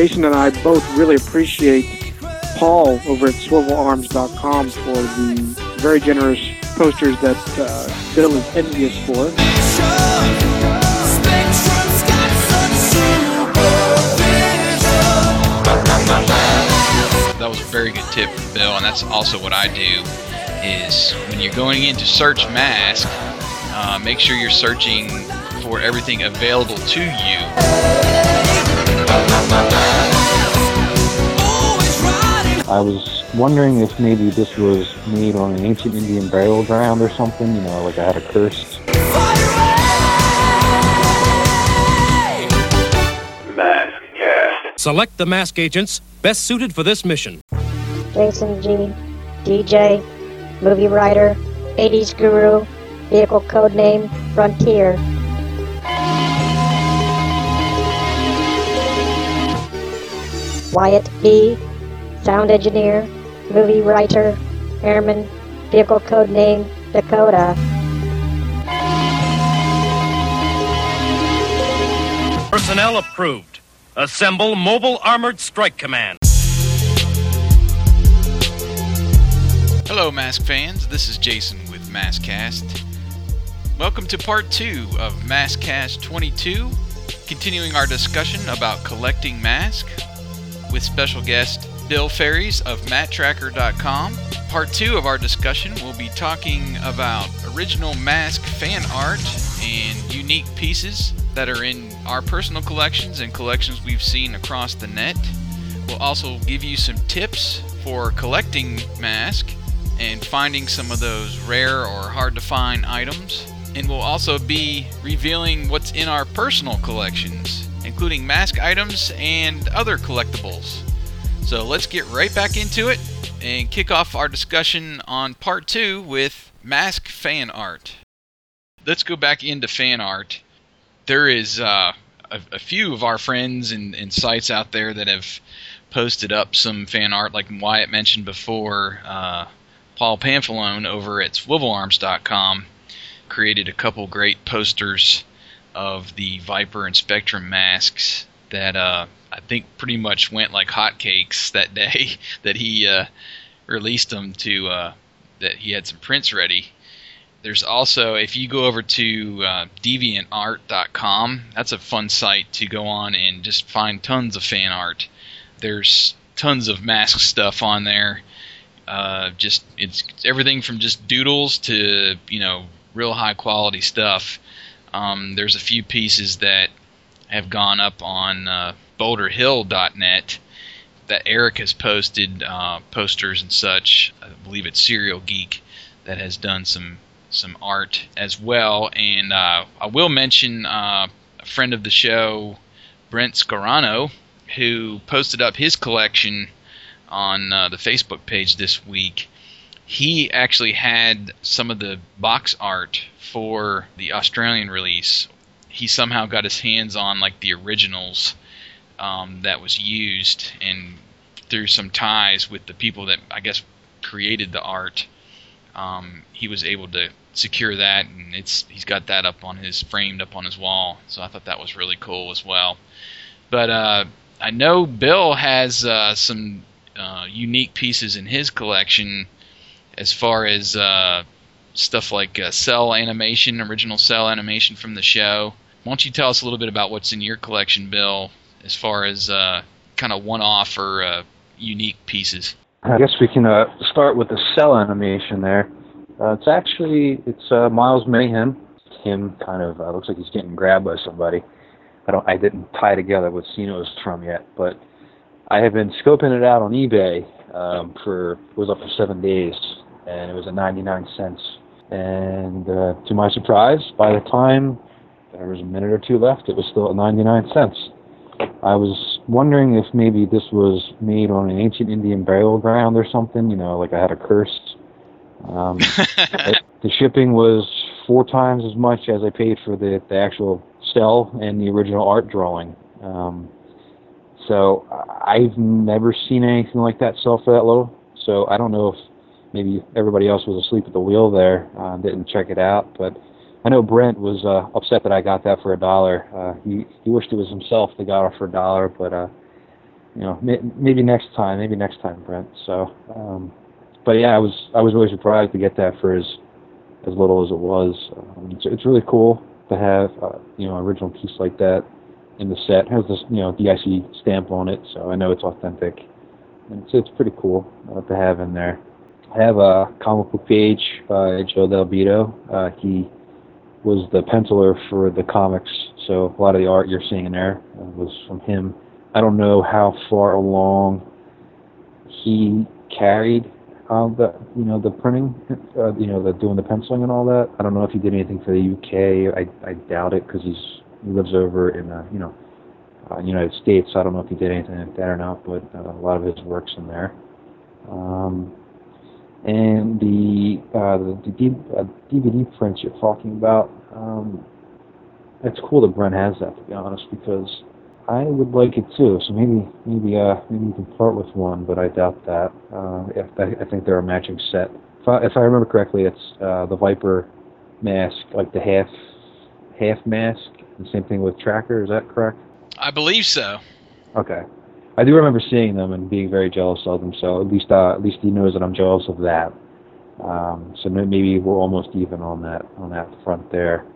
Jason and I both really appreciate Paul over at swivelarms.com for the very generous posters that uh, Bill is envious for. That was a very good tip from Bill, and that's also what I do. Is when you're going in to search mask, uh, make sure you're searching for everything available to you. I was wondering if maybe this was made on an ancient Indian burial ground or something, you know, like I had a curse. Mask Cast. Select the mask agents best suited for this mission. Jason G, DJ, movie writer, 80s guru, vehicle code name Frontier. Wyatt B, sound engineer, movie writer, airman, vehicle code name Dakota. Personnel approved. Assemble Mobile Armored Strike Command. Hello, Mask fans. This is Jason with Maskcast. Welcome to part two of Maskcast 22, continuing our discussion about collecting mask with special guest Bill Ferries of MattTrakker.com. Part two of our discussion, we'll be talking about original mask fan art and unique pieces that are in our personal collections and collections we've seen across the net. We'll also give you some tips for collecting mask and finding some of those rare or hard to find items. And we'll also be revealing what's in our personal collections, including mask items and other collectibles. So let's get right back into it and kick off our discussion on part two with mask fan art. Let's go back into fan art. There is uh, a, a, few of our friends and, and, sites out there that have posted up some fan art, like Wyatt mentioned before. Uh, Paul Pamphilone over at swivelarms.com created a couple great posters of the Viper and Spectrum masks that uh, I think pretty much went like hotcakes that day that he uh, released them to uh, that he had some prints ready. There's also if you go over to uh, deviantart.com, that's a fun site to go on and just find tons of fan art. There's tons of mask stuff on there. Uh, just it's everything from just doodles to you know real high quality stuff. Um, there's a few pieces that have gone up on uh, BoulderHill.net that Eric has posted uh, posters and such. I believe it's Serial Geek that has done some some art as well. And uh, I will mention uh, a friend of the show, Brent Scarano, who posted up his collection on uh, the Facebook page this week. He actually had some of the box art for the Australian release. He somehow got his hands on like the originals um, that was used, and through some ties with the people that I guess created the art, um, he was able to secure that, and it's he's got that up on his framed up on his wall. So I thought that was really cool as well. But uh, I know Bill has uh, some uh, unique pieces in his collection as far as uh, stuff like uh, cell animation, original cell animation from the show. Why don't you tell us a little bit about what's in your collection, Bill, as far as uh, kind of one-off or uh, unique pieces? I guess we can uh, start with the cell animation there. Uh, it's actually it's uh, Miles Mayhem. Him kind of uh, looks like he's getting grabbed by somebody. I don't I didn't tie together what was from yet, but I have been scoping it out on eBay um, for it was up for seven days, and it was at 99 cents. And to my surprise, by the time there was a minute or two left, it was still at 99 cents. I was wondering if maybe this was made on an ancient Indian burial ground or something. You know, like I had a curse. Um, the shipping was four times as much as I paid for the, the actual cell and the original art drawing. Um, so I've never seen anything like that sell for that low. So I don't know if maybe everybody else was asleep at the wheel there, uh, didn't check it out. But I know Brent was uh, upset that I got that for a dollar. Uh, he he wished it was himself that got it for a dollar, but uh, you know, may, maybe next time, maybe next time, Brent. So, um, but yeah, I was I was really surprised to get that for as as little as it was. Um, it's, it's really cool to have uh, you know original piece like that in the set. It has this you know DIC stamp on it, so I know it's authentic. And it's it's pretty cool uh, to have in there. I have a comic book page by Joe Del. Uh, he was the penciler for the comics, so a lot of the art you're seeing in there uh, was from him. I don't know how far along he carried um, the you know the printing, uh, you know the doing the penciling and all that. I don't know if he did anything for the UK. I I doubt it because he's he lives over in the you know uh, United States. I don't know if he did anything like that or not, but uh, a lot of his works in there. Um, and the uh, the, the uh, DVD prints you're talking about, um, it's cool that Brent has that to be honest because I would like it too. So maybe maybe uh maybe you can part with one, but I doubt that. Uh, if I, I think they're a matching set. If I, if I remember correctly, it's uh, the Viper mask, like the half half mask. The same thing with Tracker. Is that correct? I believe so. Okay. I do remember seeing them and being very jealous of them. So at least uh, at least he knows that I'm jealous of that. Um, so maybe we're almost even on that on that front there.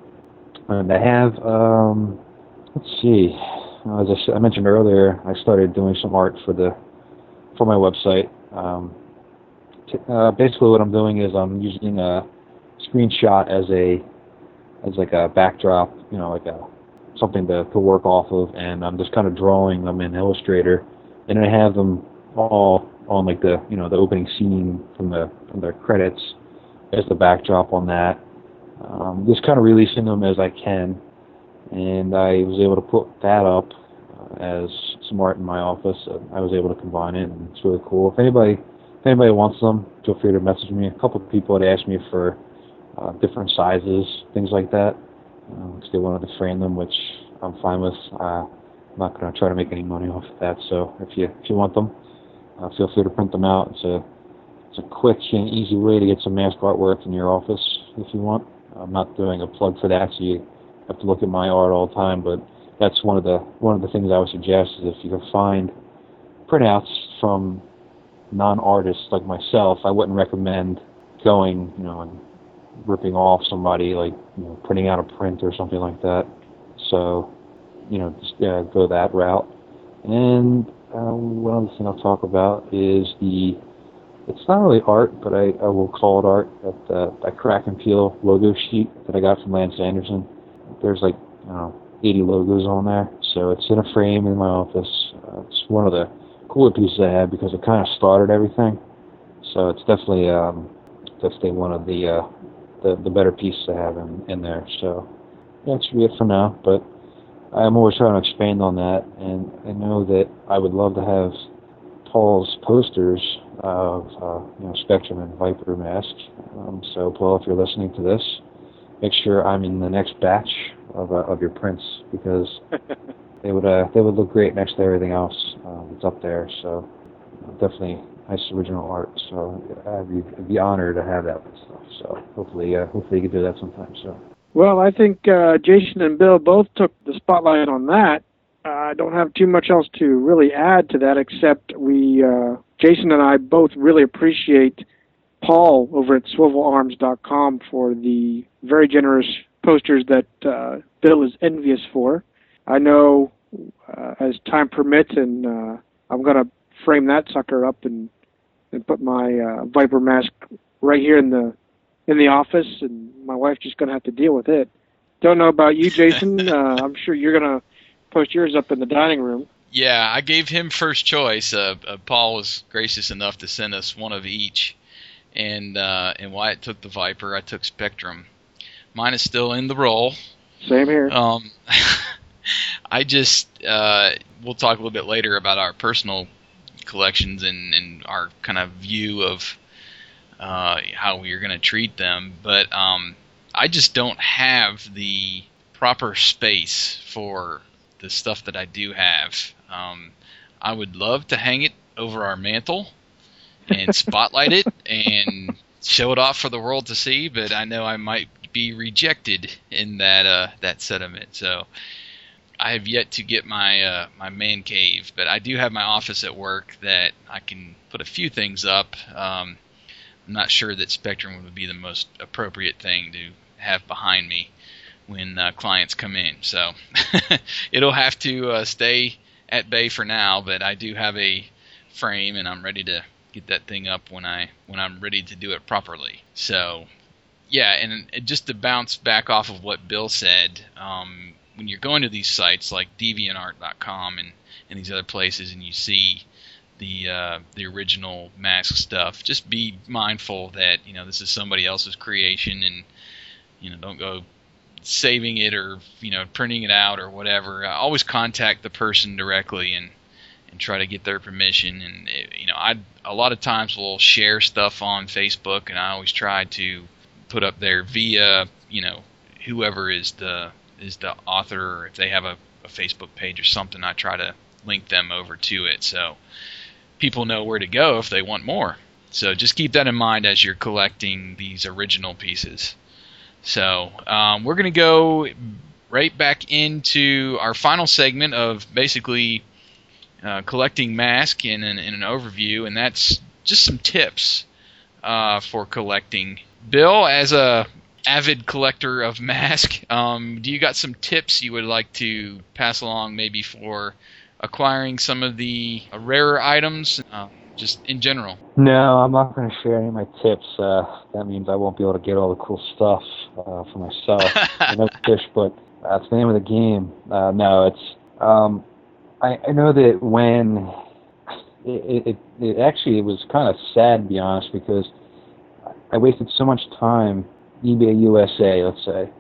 And I have um, let's see. Uh, as I, I, mentioned earlier, I started doing some art for the for my website. Um, t- uh, basically, what I'm doing is I'm using a screenshot as a as like a backdrop, you know, like a something to, to work off of, and I'm just kind of drawing them in Illustrator, and I have them all on like the you know the opening scene from the from the credits as the backdrop on that. Um, just kind of releasing them as I can and I was able to put that up uh, as some art in my office. Uh, I was able to combine it, and it's really cool. If anybody, if anybody wants them, feel free to message me. A couple of people had asked me for uh, different sizes, things like that, because uh, they wanted to frame them, which I'm fine with. Uh, I'm not going to try to make any money off of that. So if you if you want them, uh, feel free to print them out. It's a it's a quick and easy way to get some mask artwork in your office if you want. I'm not doing a plug for that, so you have to look at my art all the time, but that's one of the one of the things I would suggest is if you can find printouts from non-artists like myself, I wouldn't recommend going, you know, and ripping off somebody like you know, printing out a print or something like that. So, you know, just uh, go that route. And uh, one other thing I'll talk about is the it's not really art, but I, I will call it art. That uh, that crack and peel logo sheet that I got from Lance Anderson there's like I don't know 80 logos on there. So it's in a frame in my office. Uh, it's one of the cooler pieces I have because it kind of started everything. So it's definitely um, definitely one of the uh, the, the better pieces I have in, in there. So that should be it for now. But I'm always trying to expand on that, and I know that I would love to have Paul's posters of uh, you know Spectrum and Viper masks. Um, so Paul, if you're listening to this, make sure I'm in the next batch of uh, of your prints because they would uh, they would look great next to everything else uh, that's up there. So definitely nice original art. So I'd be, I'd be honored to have that stuff. So hopefully uh, hopefully you can do that sometime. So. Well, I think uh, Jason and Bill both took the spotlight on that. Uh, I don't have too much else to really add to that, except we, uh, Jason and I, both really appreciate Paul over at swivelarms.com for the very generous posters that uh, Bill is envious for. I know uh, as time permits, and uh, I'm going to frame that sucker up and and put my uh, Viper mask right here in the in the office, and my wife's just going to have to deal with it. Don't know about you, Jason. uh, I'm sure you're going to post yours up in the dining room. Yeah, I gave him first choice. Uh, uh, Paul was gracious enough to send us one of each and uh, and Wyatt took the Viper. I took Spectrum. Mine is still in the roll. Same here. Um, I just uh, we'll talk a little bit later about our personal collections and, and our kind of view of uh, how we are going to treat them, but um, I just don't have the proper space for the stuff that I do have. Um, I would love to hang it over our mantle and spotlight it and show it off for the world to see. But I know I might be rejected in that uh, that sentiment. So I have yet to get my uh, my man cave, but I do have my office at work that I can put a few things up. Um, I'm not sure that Spectrum would be the most appropriate thing to have behind me when uh, clients come in. So it'll have to uh, stay at bay for now, but I do have a frame and I'm ready to get that thing up when I when I'm ready to do it properly. So yeah, and just to bounce back off of what Bill said, um, when you're going to these sites like DeviantArt.com and and these other places, and you see the uh, the original mask stuff, just be mindful that you know this is somebody else's creation, and you know don't go saving it or you know printing it out or whatever. Uh, always contact the person directly and and try to get their permission. And it, you know, I a lot of times will share stuff on Facebook, and I always try to put up there via you know whoever is the is the author, or if they have a, a Facebook page or something, I try to link them over to it so people know where to go if they want more. So just keep that in mind as you're collecting these original pieces. So um, we're going to go right back into our final segment of basically uh, collecting mask in an, in an overview, and that's just some tips uh, for collecting. Bill, as a avid collector of mask, um, do you got some tips you would like to pass along, maybe for acquiring some of the uh, rarer items, uh, just in general? No, I'm not going to share any of my tips. Uh, that means I won't be able to get all the cool stuff uh, for myself. Know fish, but that's the name of the game. Uh, no, it's. Um, I, I know that when it, it, it actually it was kind of sad to be honest because I wasted so much time eBay USA, let's say,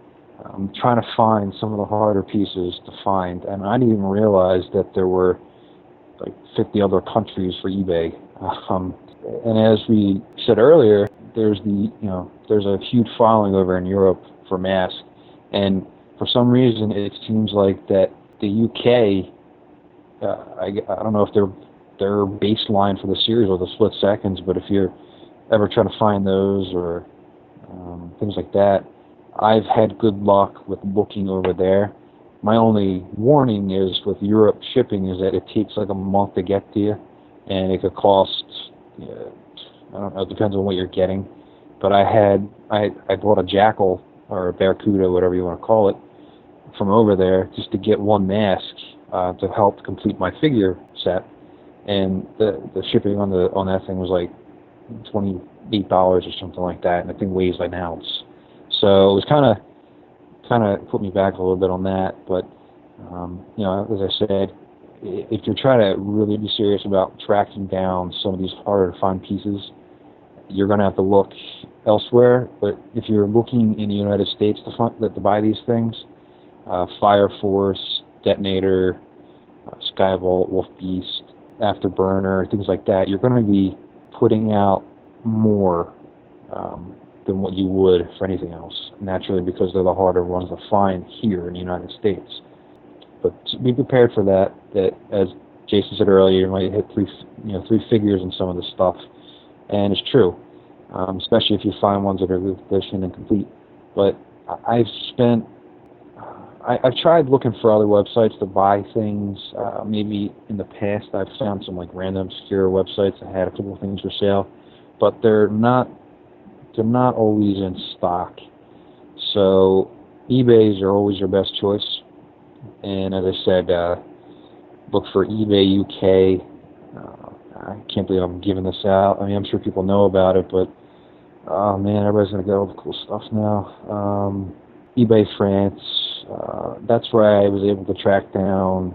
um, trying to find some of the harder pieces to find, and I didn't even realize that there were like 50 other countries for eBay. Um, and as we said earlier, there's the you know there's a huge following over in Europe for masks, and for some reason it seems like that the UK, uh, I, I don't know if their their baseline for the series or the split seconds, but if you're ever trying to find those or um, things like that, I've had good luck with booking over there. My only warning is with Europe shipping is that it takes like a month to get to you, and it could cost. Uh, I don't know. It depends on what you're getting, but I had I I bought a jackal or a barracuda, whatever you want to call it, from over there just to get one mask uh, to help complete my figure set, and the the shipping on the on that thing was like twenty eight dollars or something like that, and the thing weighs like an ounce. So it was kind of kind of put me back a little bit on that. But um, you know, as I said, if you're trying to really be serious about tracking down some of these harder to find pieces, you're going to have to look elsewhere. But if you're looking in the United States to, find, to buy these things, uh, Fire Force, Detonator, uh, Skyvault, Wolf Beast, Afterburner, things like that, you're going to be putting out more um, than what you would for anything else, naturally because they're the harder ones to find here in the United States. But be prepared for that. That as Jason said earlier, you might hit three, you know, three figures in some of the stuff, and it's true, um, especially if you find ones that are good condition and complete. But I've spent, I, I've tried looking for other websites to buy things. Uh, maybe in the past I've found some like random obscure websites that had a couple of things for sale, but they're not they're not always in stock. So eBay's are always your best choice. And as I said, uh, look for eBay UK. Uh, I can't believe I'm giving this out. I mean, I'm sure people know about it, but oh man, everybody's gonna get all the cool stuff now. Um, eBay France. Uh, that's where I was able to track down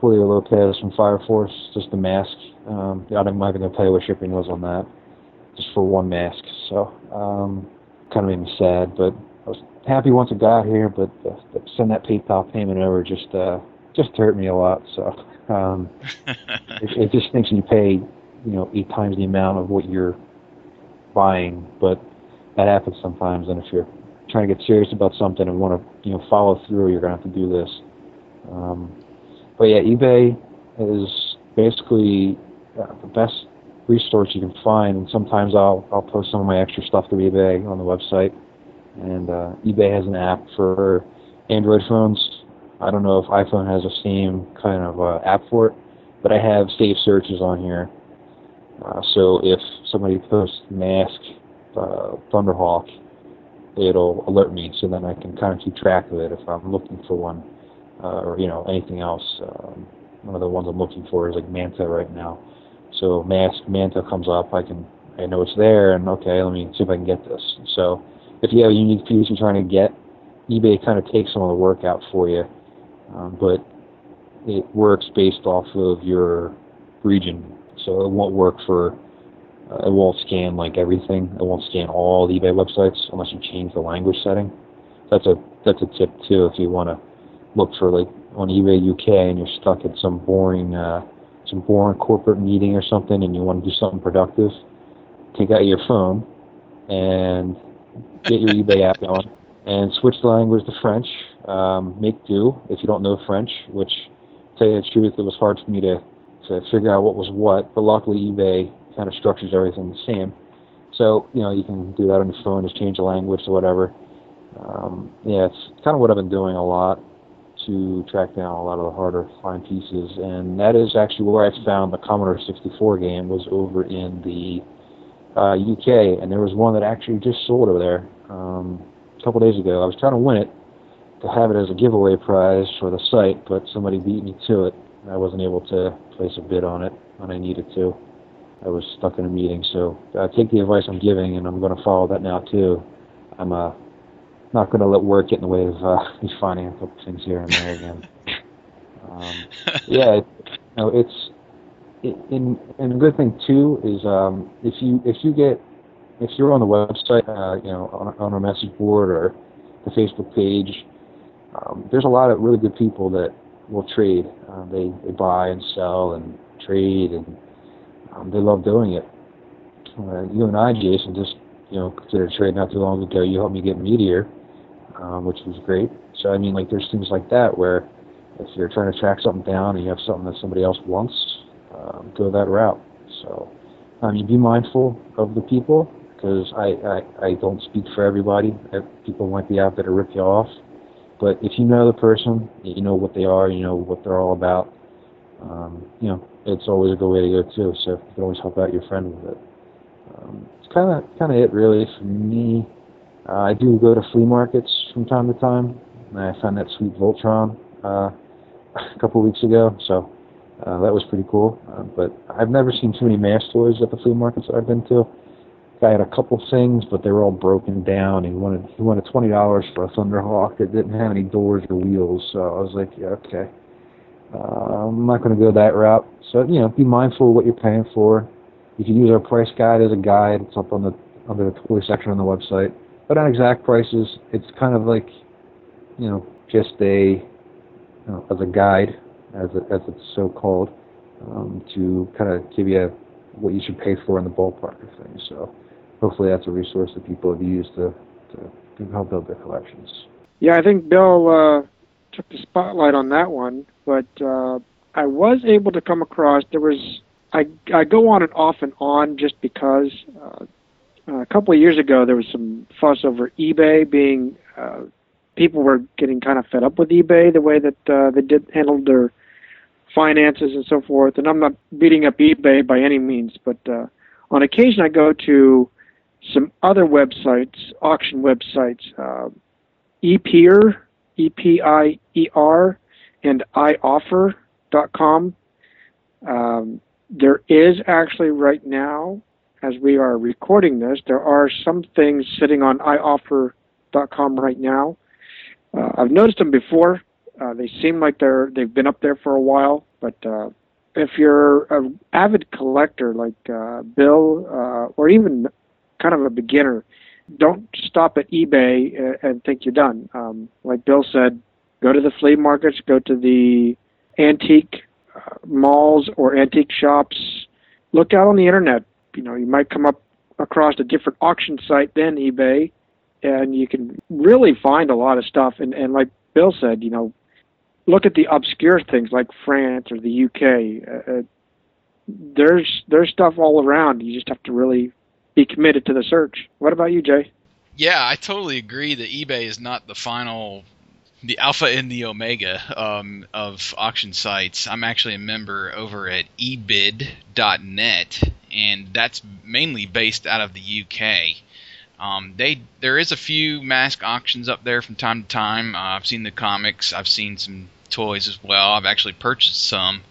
Julio Lopez from Fire Force, just the mask. Um, I'm not even to tell you what shipping was on that just for one mask. So um, kind of made me sad, but I was happy once it got here. But uh, send that PayPal payment over just uh, just hurt me a lot. So um, it, it just thinks you pay you know eight times the amount of what you're buying, but that happens sometimes. And if you're trying to get serious about something and want to you know follow through, you're gonna have to do this. Um, but yeah, eBay is basically uh, the best resource you can find. And sometimes I'll I'll post some of my extra stuff to eBay on the website. And uh, eBay has an app for Android phones, I don't know if iPhone has the same kind of uh, app for it, but I have saved searches on here. Uh, so if somebody posts mask uh, Thunderhawk, it'll alert me, so then I can kind of keep track of it if I'm looking for one, uh, or you know anything else. Um, one of the ones I'm looking for is like Manta right now. So mask Manta comes up, I can I know it's there, and okay, let me see if I can get this. So if you have a unique piece you're trying to get, eBay kind of takes some of the work out for you, um, but it works based off of your region. So it won't work for, uh, it won't scan like everything. It won't scan all the eBay websites unless you change the language setting. That's a that's a tip too if you want to look for like on eBay UK and you're stuck at some boring uh, some boring corporate meeting or something and you want to do something productive. Take out your phone and get your eBay app going and switch the language to French. Um, make do if you don't know French, which, to tell you the truth, it was hard for me to, to figure out what was what. But luckily, eBay kind of structures everything the same. So, you know, you can do that on your phone, just change the language to whatever. Um, yeah, it's kind of what I've been doing a lot to track down a lot of the harder to find pieces. And that is actually where I found the Commodore 64 game was over in the uh, UK, and there was one that actually just sold over there um, a couple days ago. I was trying to win it to have it as a giveaway prize for the site, but somebody beat me to it. I wasn't able to place a bid on it when I needed to. I was stuck in a meeting, so uh, take the advice I'm giving, and I'm going to follow that now too. I'm uh, not going to let work get in the way of uh, a couple things here and there again. Um, yeah, it, you know, it's in and a good thing too is um, if you if you get if you're on the website, uh, you know, on, on our message board or the Facebook page, um, there's a lot of really good people that will trade. Uh, they they buy and sell and trade, and um, they love doing it. Uh, you and I, Jason, just you know, considered trade not too long ago. You helped me get Meteor, um, which was great. So I mean, like, there's things like that where if you're trying to track something down and you have something that somebody else wants, um, go that route. So um, you be mindful of the people because I, I, I don't speak for everybody. People might be out there to rip you off. But if you know the person, you know what they are, you know what they're all about, um, you know, it's always a good way to go too. So you can always help out your friend with it. Um, it's kind of kind of it really for me. Uh, I do go to flea markets from time to time. I found that sweet Voltron uh, a couple weeks ago, so uh, that was pretty cool. Uh, but I've never seen too many mask toys at the flea markets I've been to. Guy had a couple things, but they were all broken down. He wanted he wanted twenty dollars for a Thunderhawk that didn't have any doors or wheels. So I was like, yeah, okay. Uh, I'm not going to go that route. So you know, be mindful of what you're paying for. You can use our price guide as a guide. It's up on the under the toy section on the website. But on exact prices, it's kind of like, you know, just a, you know, as a guide as, it, as it's so called, um, to kind of give you what you should pay for in the ballpark of things. So hopefully that's a resource that people have used to, to, to help build their collections. Yeah, I think Bill uh, took the spotlight on that one, but uh, I was able to come across there was I I go on and off and on just because uh, a couple of years ago there was some fuss over eBay being uh, people were getting kind of fed up with eBay the way that uh, they did handle their finances and so forth. And I'm not beating up eBay by any means, but uh, on occasion I go to some other websites, auction websites, uh, ePier, E-P-I-E-R, and iOffer.com. Um, there is actually right now, as we are recording this, there are some things sitting on iOffer.com right now. Uh, I've noticed them before. Uh, they seem like they're they've been up there for a while, but uh, if you're an avid collector like uh, Bill, uh, or even kind of a beginner, don't stop at eBay and think you're done. Um, like Bill said, go to the flea markets, go to the antique uh, malls or antique shops. Look out on the internet. You know, you might come up across a different auction site than eBay, and you can really find a lot of stuff. And, and like Bill said, you know, look at the obscure things like France or the UK. Uh, uh, there's there's stuff all around. You just have to really be committed to the search. What about you, Jay? Yeah, I totally agree that eBay is not the final the alpha and the omega um, of auction sites. I'm actually a member over at ebid.net, and that's mainly based out of the UK. Um, they there is a few mask auctions up there from time to time. Uh, I've seen the comics. I've seen some toys as well. I've actually purchased some.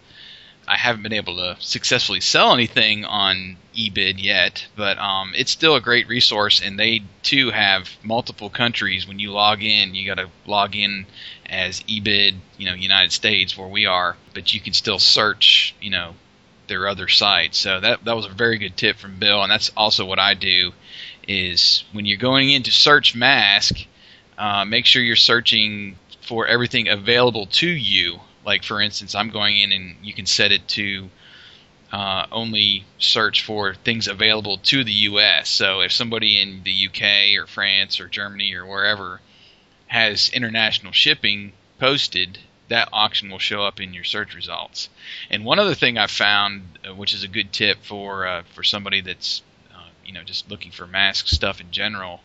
I haven't been able to successfully sell anything on eBid yet, but um, it's still a great resource, and they too have multiple countries. When you log in, you got to log in as eBid, you know, United States, where we are, but you can still search, you know, their other sites. So that that was a very good tip from Bill, and that's also what I do. Is when you're going into search mask, uh, make sure you're searching for everything available to you like for instance, I'm going in and you can set it to uh, only search for things available to the U.S. So if somebody in the U.K. or France or Germany or wherever has international shipping posted, that auction will show up in your search results. And one other thing I found, uh, which is a good tip for uh, for somebody that's uh, you know just looking for mask stuff in general,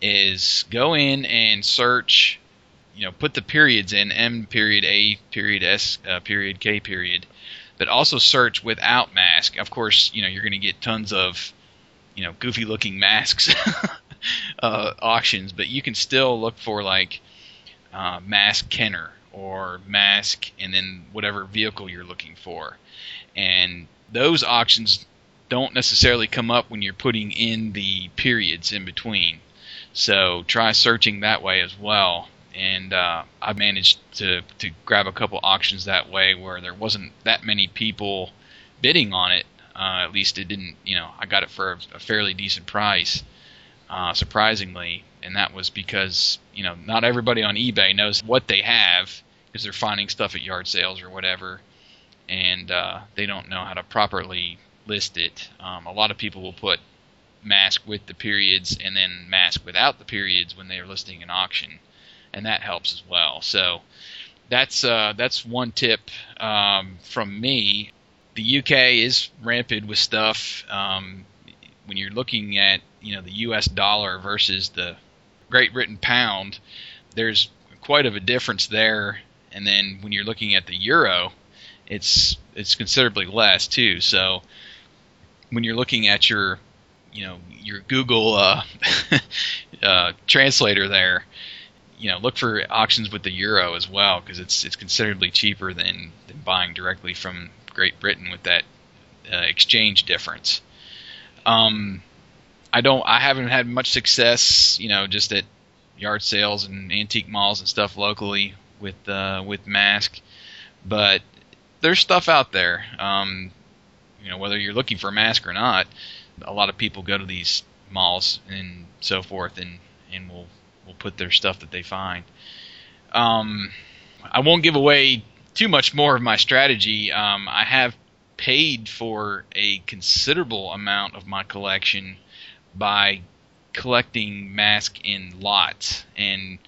is go in and search you know put the periods in M period A period S uh, period K period, but also search without mask. Of course, you know you're going to get tons of you know goofy looking masks uh, auctions, but you can still look for like mask Kenner or mask and then whatever vehicle you're looking for, and those auctions don't necessarily come up when you're putting in the periods in between. So try searching that way as well and uh, I managed to to grab a couple auctions that way where there wasn't that many people bidding on it. Uh, at least it didn't, you know, I got it for a, fairly decent price, uh, surprisingly, and that was because you know not everybody on eBay knows what they have because they're finding stuff at yard sales or whatever, and uh, they don't know how to properly list it. Um, a lot of people will put mask with the periods and then mask without the periods when they are listing an auction and that helps as well. So that's uh, that's one tip um, from me. The UK is rampant with stuff. Um, when you're looking at you know the U.S. dollar versus the Great Britain pound, there's quite of a difference there. And then when you're looking at the euro, it's it's considerably less too. So when you're looking at your you know your Google uh, uh, translator there, you know look for auctions with the euro as well because it's it's considerably cheaper than, than buying directly from Great Britain with that uh, exchange difference. Um, I don't I haven't had much success you know just at yard sales and antique malls and stuff locally with uh, with mask, but there's stuff out there. Um, you know whether you're looking for a mask or not, a lot of people go to these malls and so forth and and will will put their stuff that they find. Um, I won't give away too much more of my strategy. Um, I have paid for a considerable amount of my collection by collecting mask in lots, and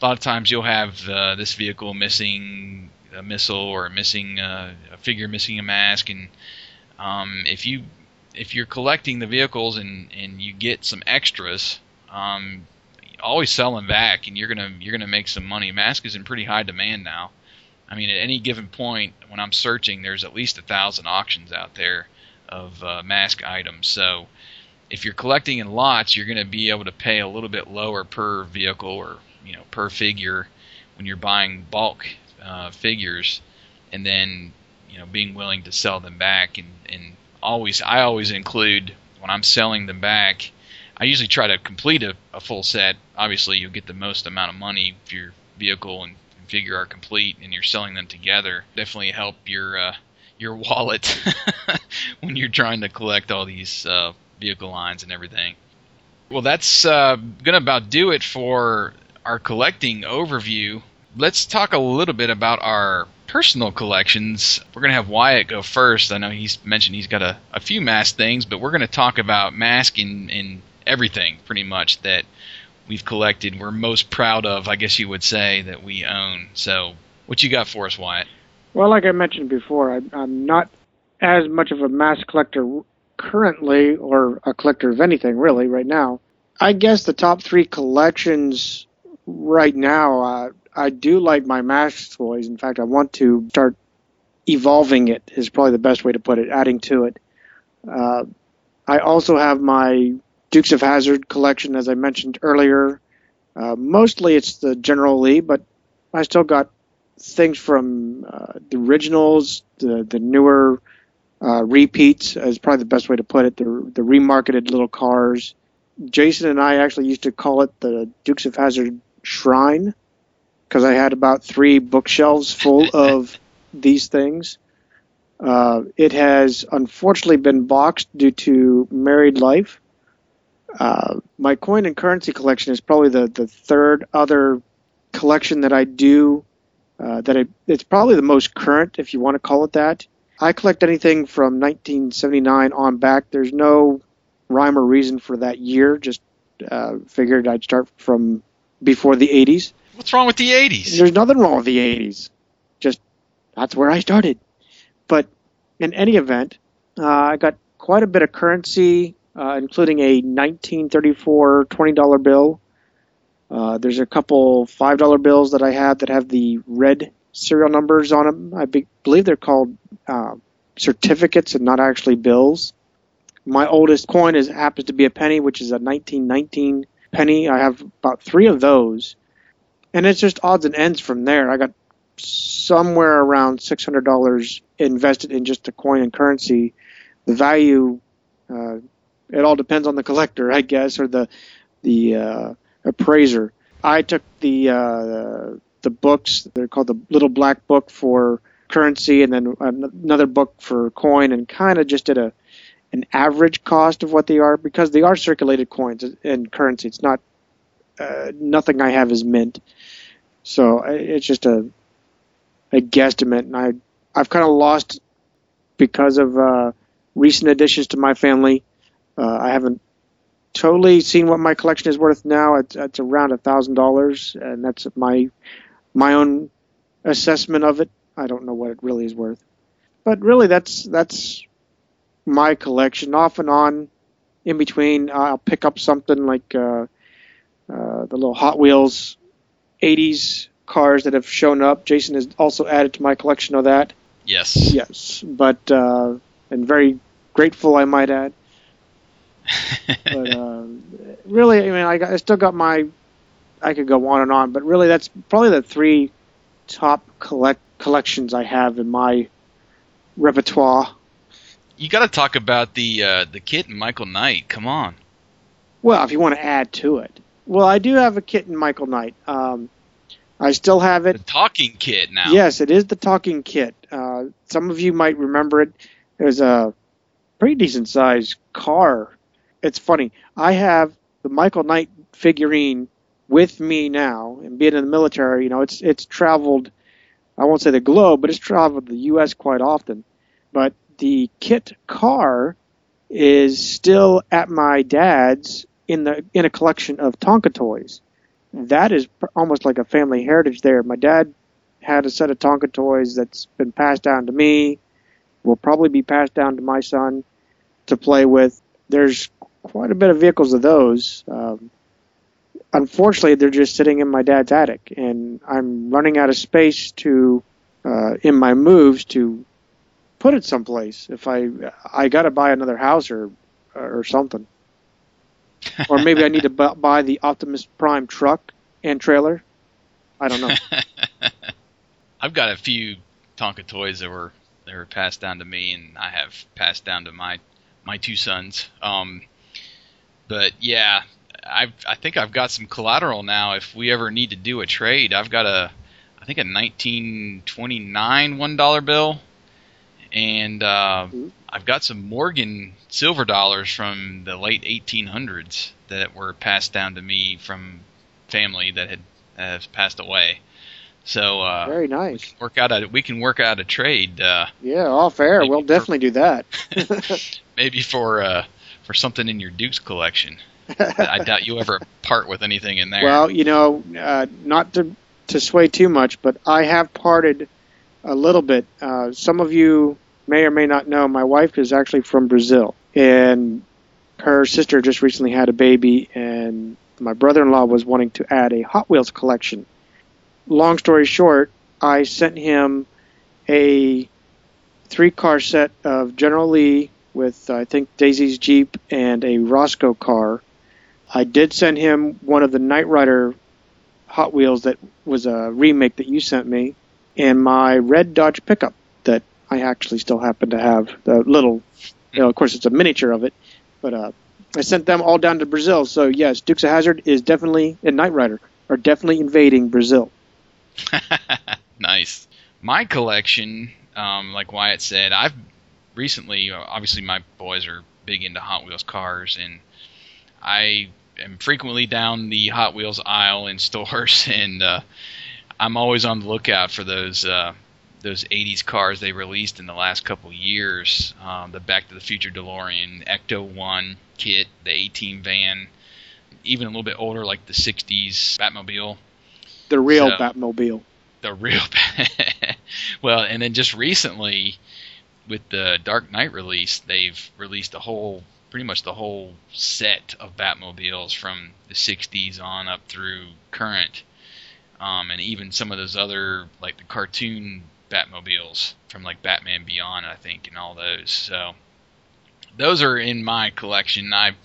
a lot of times you'll have uh, this vehicle missing a missile or missing uh, a figure missing a mask, and um, if you if you're collecting the vehicles and, and you get some extras, um, always selling back, and you're gonna you're gonna make some money. Mask is in pretty high demand now. I mean, at any given point when I'm searching, there's at least a thousand auctions out there of uh, mask items. So if you're collecting in lots, you're going to be able to pay a little bit lower per vehicle or you know per figure when you're buying bulk uh, figures, and then you know being willing to sell them back and and always I always include when I'm selling them back I usually try to complete a, a full set. Obviously, you'll get the most amount of money if your vehicle and, and figure are complete and you're selling them together. Definitely help your uh, your wallet when you're trying to collect all these uh, vehicle lines and everything. Well, that's uh, going to about do it for our collecting overview. Let's talk a little bit about our personal collections. We're going to have Wyatt go first. I know he's mentioned he's got a, a few mask things, but we're going to talk about mask in, in everything pretty much that we've collected. We're most proud of, I guess you would say, that we own. So, what you got for us, Wyatt? Well, like I mentioned before, I, I'm not as much of a mask collector currently, or a collector of anything really, right now. I guess the top three collections right now, uh, I do like my Mask toys. In fact, I want to start evolving it. Is probably the best way to put it. Adding to it. Uh, I also have my Dukes of Hazzard collection, as I mentioned earlier. Uh, mostly it's the General Lee, but I still got things from uh, the originals, the the newer uh, repeats is probably the best way to put it. The the remarketed little cars. Jason and I actually used to call it the Dukes of Hazzard Shrine because I had about three bookshelves full of these things. Uh, it has unfortunately been boxed due to married life. Uh, my coin and currency collection is probably the, the third other collection that I do. Uh, that I, it's probably the most current, if you want to call it that. I collect anything from 1979 on back. There's no rhyme or reason for that year. Just uh, figured I'd start from before the 80s. What's wrong with the 80s? There's nothing wrong with the 80s. Just that's where I started. But in any event, uh, I got quite a bit of currency, uh, including a 1934 $20 bill. Uh, there's a couple $5 bills that I have that have the red serial numbers on them. I be- believe they're called uh, certificates and not actually bills. My oldest coin is happens to be a penny, which is a 1919 penny. I have about three of those, and it's just odds and ends from there. I got somewhere around six hundred dollars invested in just the coin and currency. The value, uh, it all depends on the collector, I guess, or the the uh, appraiser. I took the uh, the books. They're called the Little Black Book for currency, and then another book for coin, and kind of just did a an average cost of what they are because they are circulated coins and currency. It's not uh, nothing I have is mint, so it's just a a guesstimate, and I I've kind of lost because of uh, recent additions to my family. Uh, I haven't totally seen what my collection is worth now. It's, it's around a thousand dollars, and that's my my own assessment of it. I don't know what it really is worth, but really that's that's my collection. Off and on, in between, I'll pick up something like uh, uh, the little Hot Wheels '80s cars that have shown up. Jason has also added to my collection of that. Yes. Yes, but uh, and very grateful, I might add. but uh, really, I mean, I, got, I still got my. I could go on and on, but really, that's probably the three top collect collections I have in my repertoire. You got to talk about the uh, the KITT and Michael Knight. Come on. Well, if you want to add to it, well, I do have a KITT in Michael Knight. Um, I still have it. The talking KITT now. Yes, it is the talking KITT. Uh, some of you might remember it. It was a pretty decent sized car. It's funny. I have the Michael Knight figurine with me now, and being in the military, you know, it's it's traveled. I won't say the globe, but it's traveled the U.S. quite often. But the KITT car is still at my dad's in the in a collection of Tonka toys. That is almost like a family heritage there. My dad had a set of Tonka toys that's been passed down to me, will probably be passed down to my son to play with. There's quite a bit of vehicles of those. Um, unfortunately, they're just sitting in my dad's attic, and I'm running out of space to uh, in my moves to put it someplace. If I I got to buy another house or or something, or maybe I need to bu- buy the Optimus Prime truck and trailer. I don't know. I've got a few Tonka toys that were that were passed down to me, and I have passed down to my my two sons. Um, but yeah, I I think I've got some collateral now. If we ever need to do a trade, I've got a I think a 1929 one dollar bill, and uh, I've got some Morgan silver dollars from the late 1800s that were passed down to me from family that had has passed away. So uh, very nice. Work out a we can work out a trade. Uh, yeah, all fair. We'll definitely do that. maybe for uh, for something in your Dukes collection. I doubt you ever part with anything in there. Well, you know, uh, not to to sway too much, but I have parted a little bit. Uh, some of you may or may not know my wife is actually from Brazil, and her sister just recently had a baby, and my brother-in-law was wanting to add a Hot Wheels collection. Long story short, I sent him a three-car set of General Lee with I think Daisy's Jeep and a Roscoe car. I did send him one of the Knight Rider Hot Wheels that was a remake that you sent me, and my red Dodge pickup that I actually still happen to have. The little, you know, of course, it's a miniature of it, but uh, I sent them all down to Brazil. So yes, Dukes of Hazzard is definitely and Knight Rider are definitely invading Brazil. nice. My collection, um, like Wyatt said, I've recently, obviously, my boys are big into Hot Wheels cars, and I am frequently down the Hot Wheels aisle in stores, and uh, I'm always on the lookout for those uh, those 80s cars they released in the last couple years. Um, the Back to the Future DeLorean, Ecto One kit, the A-Team van, even a little bit older like the 60s Batmobile. The real so, Batmobile. The real. well, and then just recently, with the Dark Knight release, they've released a whole pretty much the whole set of Batmobiles from the 60s on up through current. Um, and even some of those other, like the cartoon Batmobiles from like Batman Beyond, I think, and all those. So those are in my collection. I'm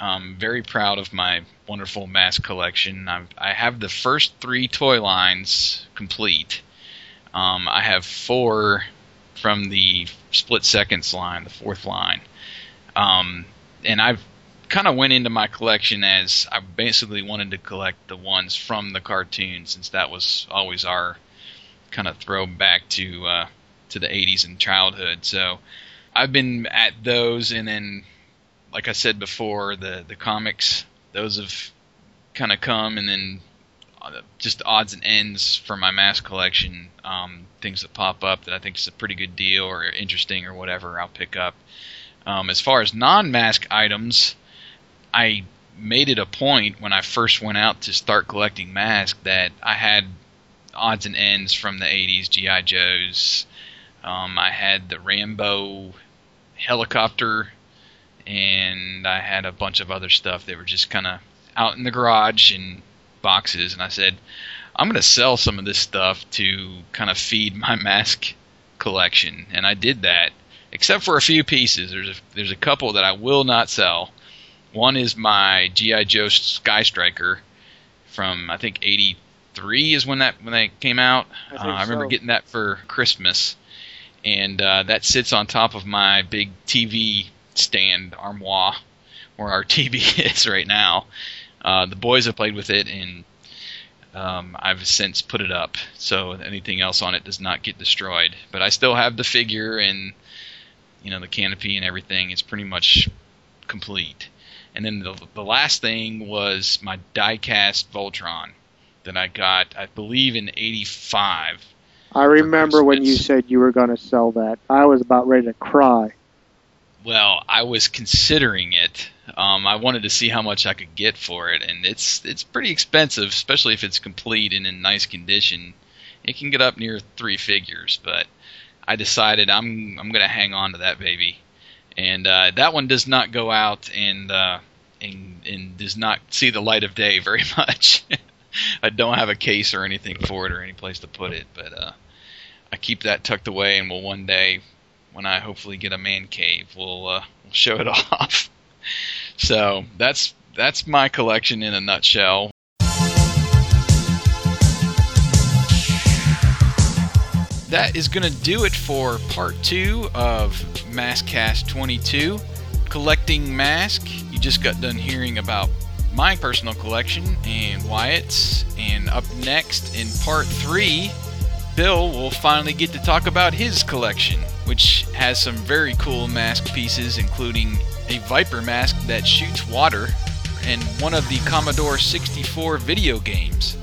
um, very proud of my wonderful mask collection. I've, I have the first three toy lines complete. Um, I have four from the split seconds line, the fourth line. Um, and I've kind of went into my collection as I basically wanted to collect the ones from the cartoon, since that was always our kind of throwback to uh, to the 80s and childhood. So I've been at those, and then, like I said before, the the comics those have kind of come, and then uh, just odds and ends for my mask collection. Um, things that pop up that I think is a pretty good deal or interesting or whatever, I'll pick up. Um, as far as non-mask items, I made it a point when I first went out to start collecting masks that I had odds and ends from the 80s GI Joes. Um, I had the Rambo helicopter, and I had a bunch of other stuff that were just kind of out in the garage in boxes. And I said, I'm going to sell some of this stuff to kind of feed my mask collection, and I did that except for a few pieces. There's a, there's a couple that I will not sell. One is my GI Joe Sky Striker from I think '83 is when that when that came out. I, uh, I remember so. getting that for Christmas, and uh, that sits on top of my big TV stand armoire where our TV is right now. Uh, the boys have played with it and. Um, I've since put it up, so anything else on it does not get destroyed. But I still have the figure, and you know the canopy and everything is pretty much complete. And then the the last thing was my diecast Voltron that I got, I believe, in '85. I remember when you said you were going to sell that. I was about ready to cry. Well, I was considering it. Um, I wanted to see how much I could get for it, and it's it's pretty expensive, especially if it's complete and in nice condition. It can get up near three figures, but I decided I'm I'm gonna hang on to that baby, and uh, that one does not go out and uh, and and does not see the light of day very much. I don't have a case or anything for it or any place to put it, but uh, I keep that tucked away, and will one day, when I hopefully get a man cave, we'll uh, we'll show it off. so that's that's my collection in a nutshell. That is going to do it for part two of MASKast 22, collecting mask. You just got done hearing about my personal collection and Wyatt's, and up next in part three, Bill will finally get to talk about his collection, which has some very cool mask pieces, including a Viper mask that shoots water and one of the Commodore 64 video games.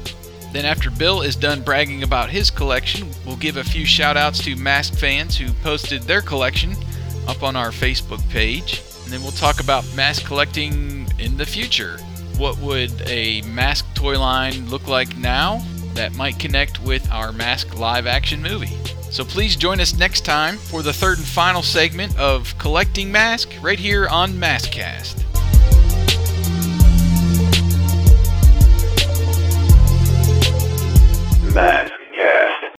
Then, after Bill is done bragging about his collection, we'll give a few shout outs to mask fans who posted their collection up on our Facebook page. And then we'll talk about mask collecting in the future. What would a mask toy line look like now that might connect with our mask live action movie? So please join us next time for the third and final segment of Collecting Mask right here on MASKast. mad.